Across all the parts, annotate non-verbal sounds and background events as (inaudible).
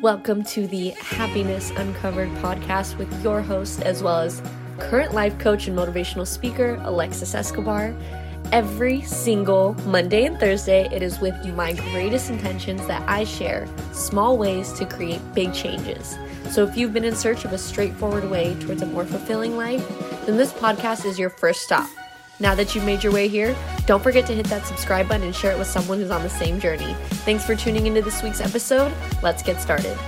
Welcome to the Happiness Uncovered podcast with your host, as well as current life coach and motivational speaker, Alexis Escobar. Every single Monday and Thursday, it is with my greatest intentions that I share small ways to create big changes. So, if you've been in search of a straightforward way towards a more fulfilling life, then this podcast is your first stop. Now that you've made your way here, don't forget to hit that subscribe button and share it with someone who's on the same journey. Thanks for tuning into this week's episode. Let's get started.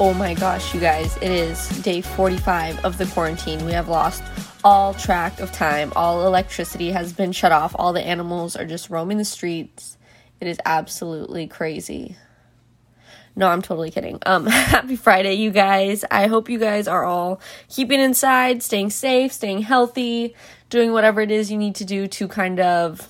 Oh my gosh, you guys, it is day 45 of the quarantine. We have lost all track of time. All electricity has been shut off. All the animals are just roaming the streets. It is absolutely crazy. No, I'm totally kidding. Um, (laughs) happy Friday, you guys. I hope you guys are all keeping inside, staying safe, staying healthy, doing whatever it is you need to do to kind of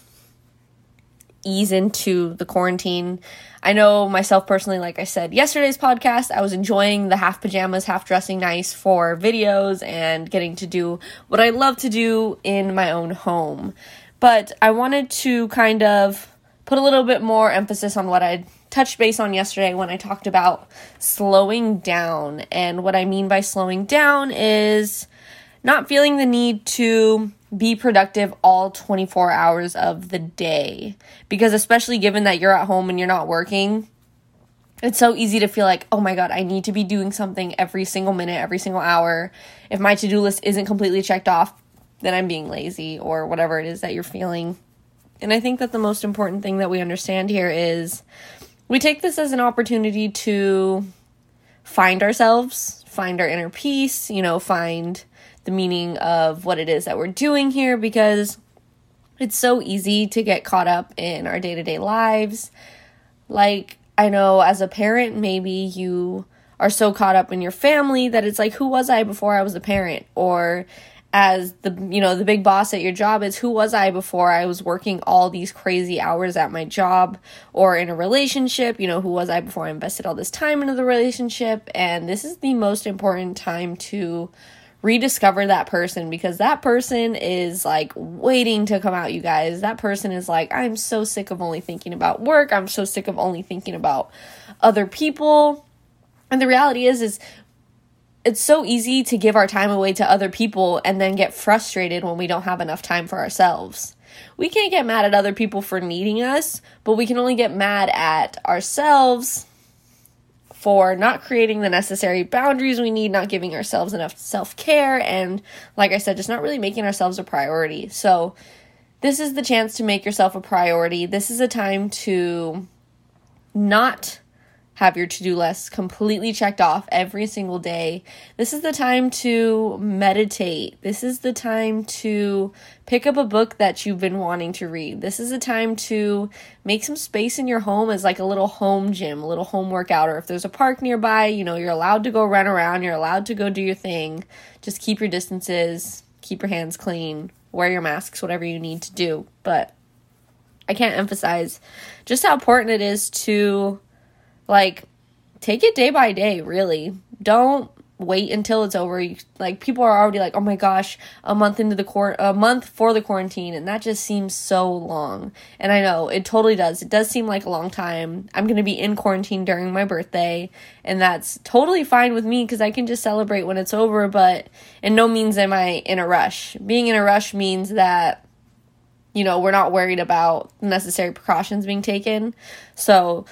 ease into the quarantine. I know myself personally, like I said yesterday's podcast, I was enjoying the half pajamas, half dressing nice for videos and getting to do what I love to do in my own home. But I wanted to kind of put a little bit more emphasis on what I touched base on yesterday when I talked about slowing down. And what I mean by slowing down is not feeling the need to be productive all 24 hours of the day. Because, especially given that you're at home and you're not working, it's so easy to feel like, oh my God, I need to be doing something every single minute, every single hour. If my to do list isn't completely checked off, then I'm being lazy or whatever it is that you're feeling. And I think that the most important thing that we understand here is we take this as an opportunity to find ourselves, find our inner peace, you know, find the meaning of what it is that we're doing here because it's so easy to get caught up in our day to day lives. Like, I know as a parent, maybe you are so caught up in your family that it's like, who was I before I was a parent? Or as the you know the big boss at your job is who was i before i was working all these crazy hours at my job or in a relationship? You know who was i before i invested all this time into the relationship? And this is the most important time to rediscover that person because that person is like waiting to come out you guys. That person is like i'm so sick of only thinking about work. I'm so sick of only thinking about other people. And the reality is is it's so easy to give our time away to other people and then get frustrated when we don't have enough time for ourselves. We can't get mad at other people for needing us, but we can only get mad at ourselves for not creating the necessary boundaries we need, not giving ourselves enough self care, and like I said, just not really making ourselves a priority. So, this is the chance to make yourself a priority. This is a time to not have your to do list completely checked off every single day. This is the time to meditate. This is the time to pick up a book that you've been wanting to read. This is the time to make some space in your home as like a little home gym, a little home workout, or if there's a park nearby, you know, you're allowed to go run around, you're allowed to go do your thing. Just keep your distances, keep your hands clean, wear your masks, whatever you need to do. But I can't emphasize just how important it is to like, take it day by day, really. Don't wait until it's over. You, like people are already like, "Oh my gosh, a month into the court, a month for the quarantine," and that just seems so long. And I know it totally does. It does seem like a long time. I'm going to be in quarantine during my birthday, and that's totally fine with me cuz I can just celebrate when it's over, but in no means am I in a rush. Being in a rush means that you know, we're not worried about necessary precautions being taken. So,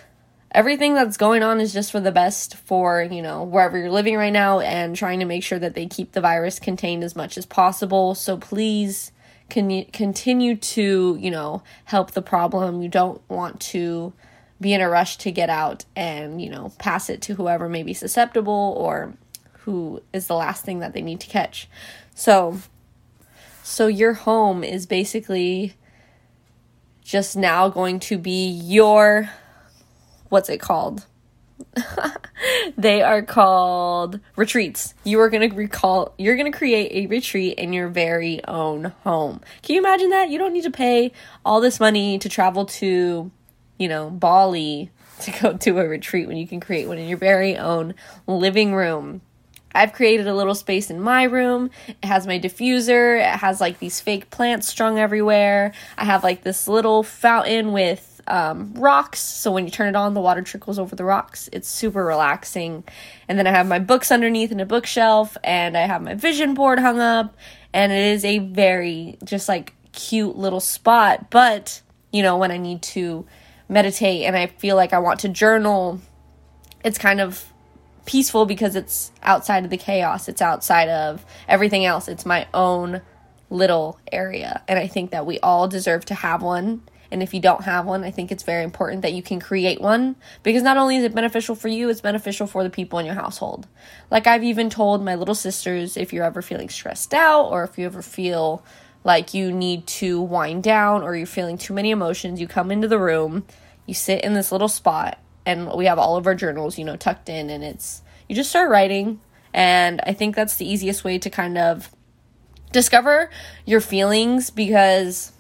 everything that's going on is just for the best for, you know, wherever you're living right now and trying to make sure that they keep the virus contained as much as possible. So please can continue to, you know, help the problem. You don't want to be in a rush to get out and, you know, pass it to whoever may be susceptible or who is the last thing that they need to catch. So so your home is basically just now going to be your what's it called? (laughs) they are called retreats. You are going to recall you're going to create a retreat in your very own home. Can you imagine that? You don't need to pay all this money to travel to, you know, Bali to go to a retreat when you can create one in your very own living room. I've created a little space in my room. It has my diffuser. It has like these fake plants strung everywhere. I have like this little fountain with um, rocks. So when you turn it on, the water trickles over the rocks. It's super relaxing. And then I have my books underneath in a bookshelf, and I have my vision board hung up. And it is a very just like cute little spot. But, you know, when I need to meditate and I feel like I want to journal, it's kind of peaceful because it's outside of the chaos, it's outside of everything else. It's my own little area. And I think that we all deserve to have one. And if you don't have one, I think it's very important that you can create one because not only is it beneficial for you, it's beneficial for the people in your household. Like I've even told my little sisters if you're ever feeling stressed out or if you ever feel like you need to wind down or you're feeling too many emotions, you come into the room, you sit in this little spot, and we have all of our journals, you know, tucked in, and it's you just start writing. And I think that's the easiest way to kind of discover your feelings because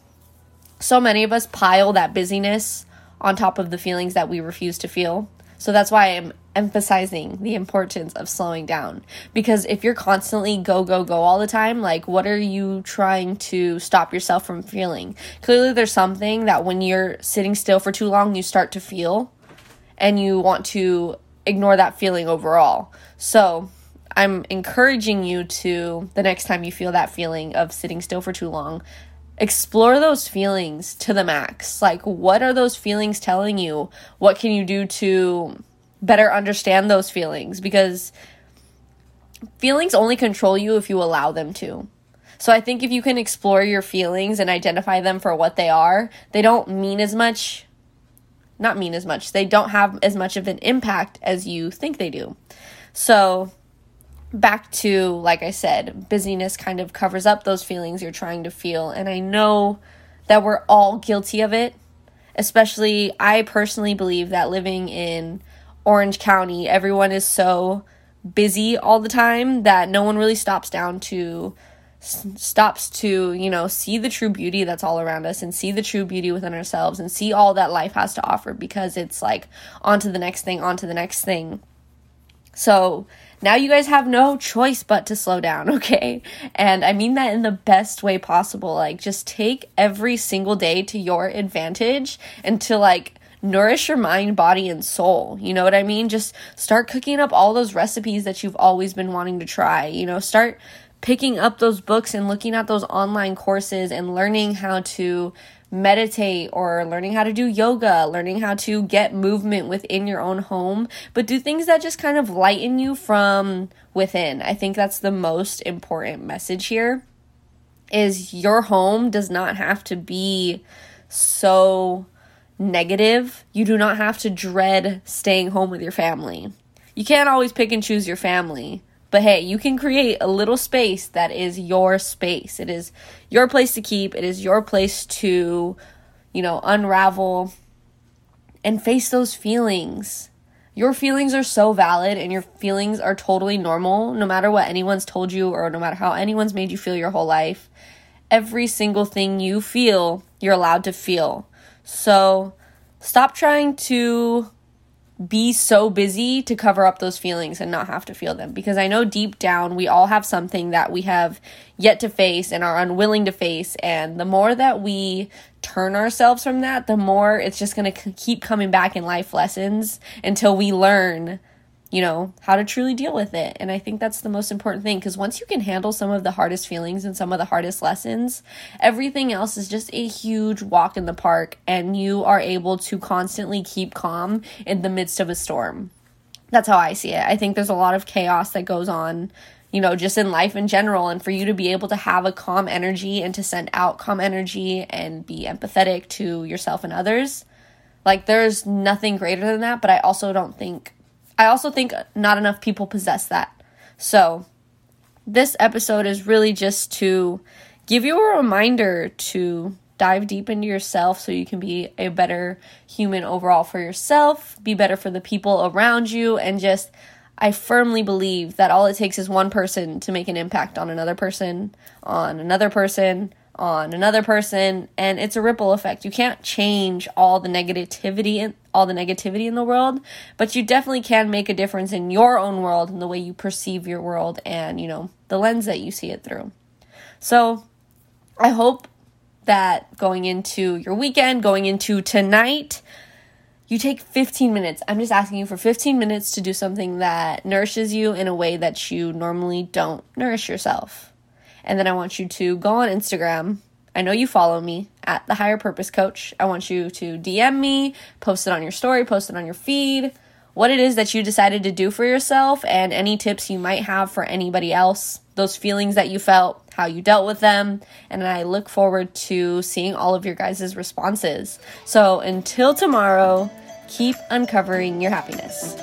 so many of us pile that busyness on top of the feelings that we refuse to feel. So that's why I'm emphasizing the importance of slowing down. Because if you're constantly go, go, go all the time, like what are you trying to stop yourself from feeling? Clearly, there's something that when you're sitting still for too long, you start to feel and you want to ignore that feeling overall. So, I'm encouraging you to, the next time you feel that feeling of sitting still for too long, explore those feelings to the max. Like, what are those feelings telling you? What can you do to better understand those feelings? Because feelings only control you if you allow them to. So I think if you can explore your feelings and identify them for what they are, they don't mean as much, not mean as much, they don't have as much of an impact as you think they do. So back to, like I said, busyness kind of covers up those feelings you're trying to feel. And I know that we're all guilty of it. Especially, I personally believe that living in Orange County, everyone is so busy all the time that no one really stops down to stops to, you know, see the true beauty that's all around us and see the true beauty within ourselves and see all that life has to offer because it's like on to the next thing, on to the next thing. So, now you guys have no choice but to slow down, (laughs) okay? And I mean that in the best way possible. Like, just take every single day to your advantage and to like nourish your mind, body, and soul. You know what I mean? Just start cooking up all those recipes that you've always been wanting to try. You know, start picking up those books and looking at those online courses and learning how to meditate or learning how to do yoga, learning how to get movement within your own home, but do things that just kind of lighten you from within. I think that's the most important message here is your home does not have to be so negative. You do not have to dread staying home with your family. You can't always pick and choose your family. But hey, you can create a little space that is your space. It is your place to keep, it is your place to, you know, unravel and face those feelings. Your feelings are so valid and your feelings are totally normal no matter what anyone's told you or no matter how anyone's made you feel your whole life. Every single thing you feel, you're allowed to feel. So stop trying to be so busy to cover up those feelings and not have to feel them. Because I know deep down we all have something that we have yet to face and are unwilling to face. And the more that we turn ourselves from that the more it's just going to keep coming back in life lessons until we learn you know, how to truly deal with it. And I think that's the most important thing because once you can handle some of the hardest feelings and some of the hardest lessons, everything else is just a huge walk in the park and you are able to constantly keep calm in the midst of a storm. That's how I see it. I think there's a lot of chaos that goes on you know, just in life in general, and for you to be able to have a calm energy and to send out calm energy and be empathetic to yourself and others. Like, there's nothing greater than that, but I also don't think I also think not enough people possess that. So, this episode is really just to give you a reminder to dive deep into yourself so you can be a better human overall for yourself, be better for the people around you, and just I firmly believe that all it takes is one person to make an impact on another person, on another person, on another person and it's a ripple effect. You can't change all the negativity in all the negativity in the world, but you definitely can make a difference in your own world and the way you perceive your world and, you know, the lens that you see it through. So, I hope that going into your weekend, going into tonight, you take 15 minutes. I'm just asking you for 15 minutes to do something that nourishes you in a way that you normally don't nourish yourself. And then I want you to go on Instagram. I know you follow me at the Higher Purpose Coach. I want you to DM me, post it on your story, post it on your feed, what it is that you decided to do for yourself, and any tips you might have for anybody else, those feelings that you felt, how you dealt with them. And I look forward to seeing all of your guys' responses. So until tomorrow, keep uncovering your happiness.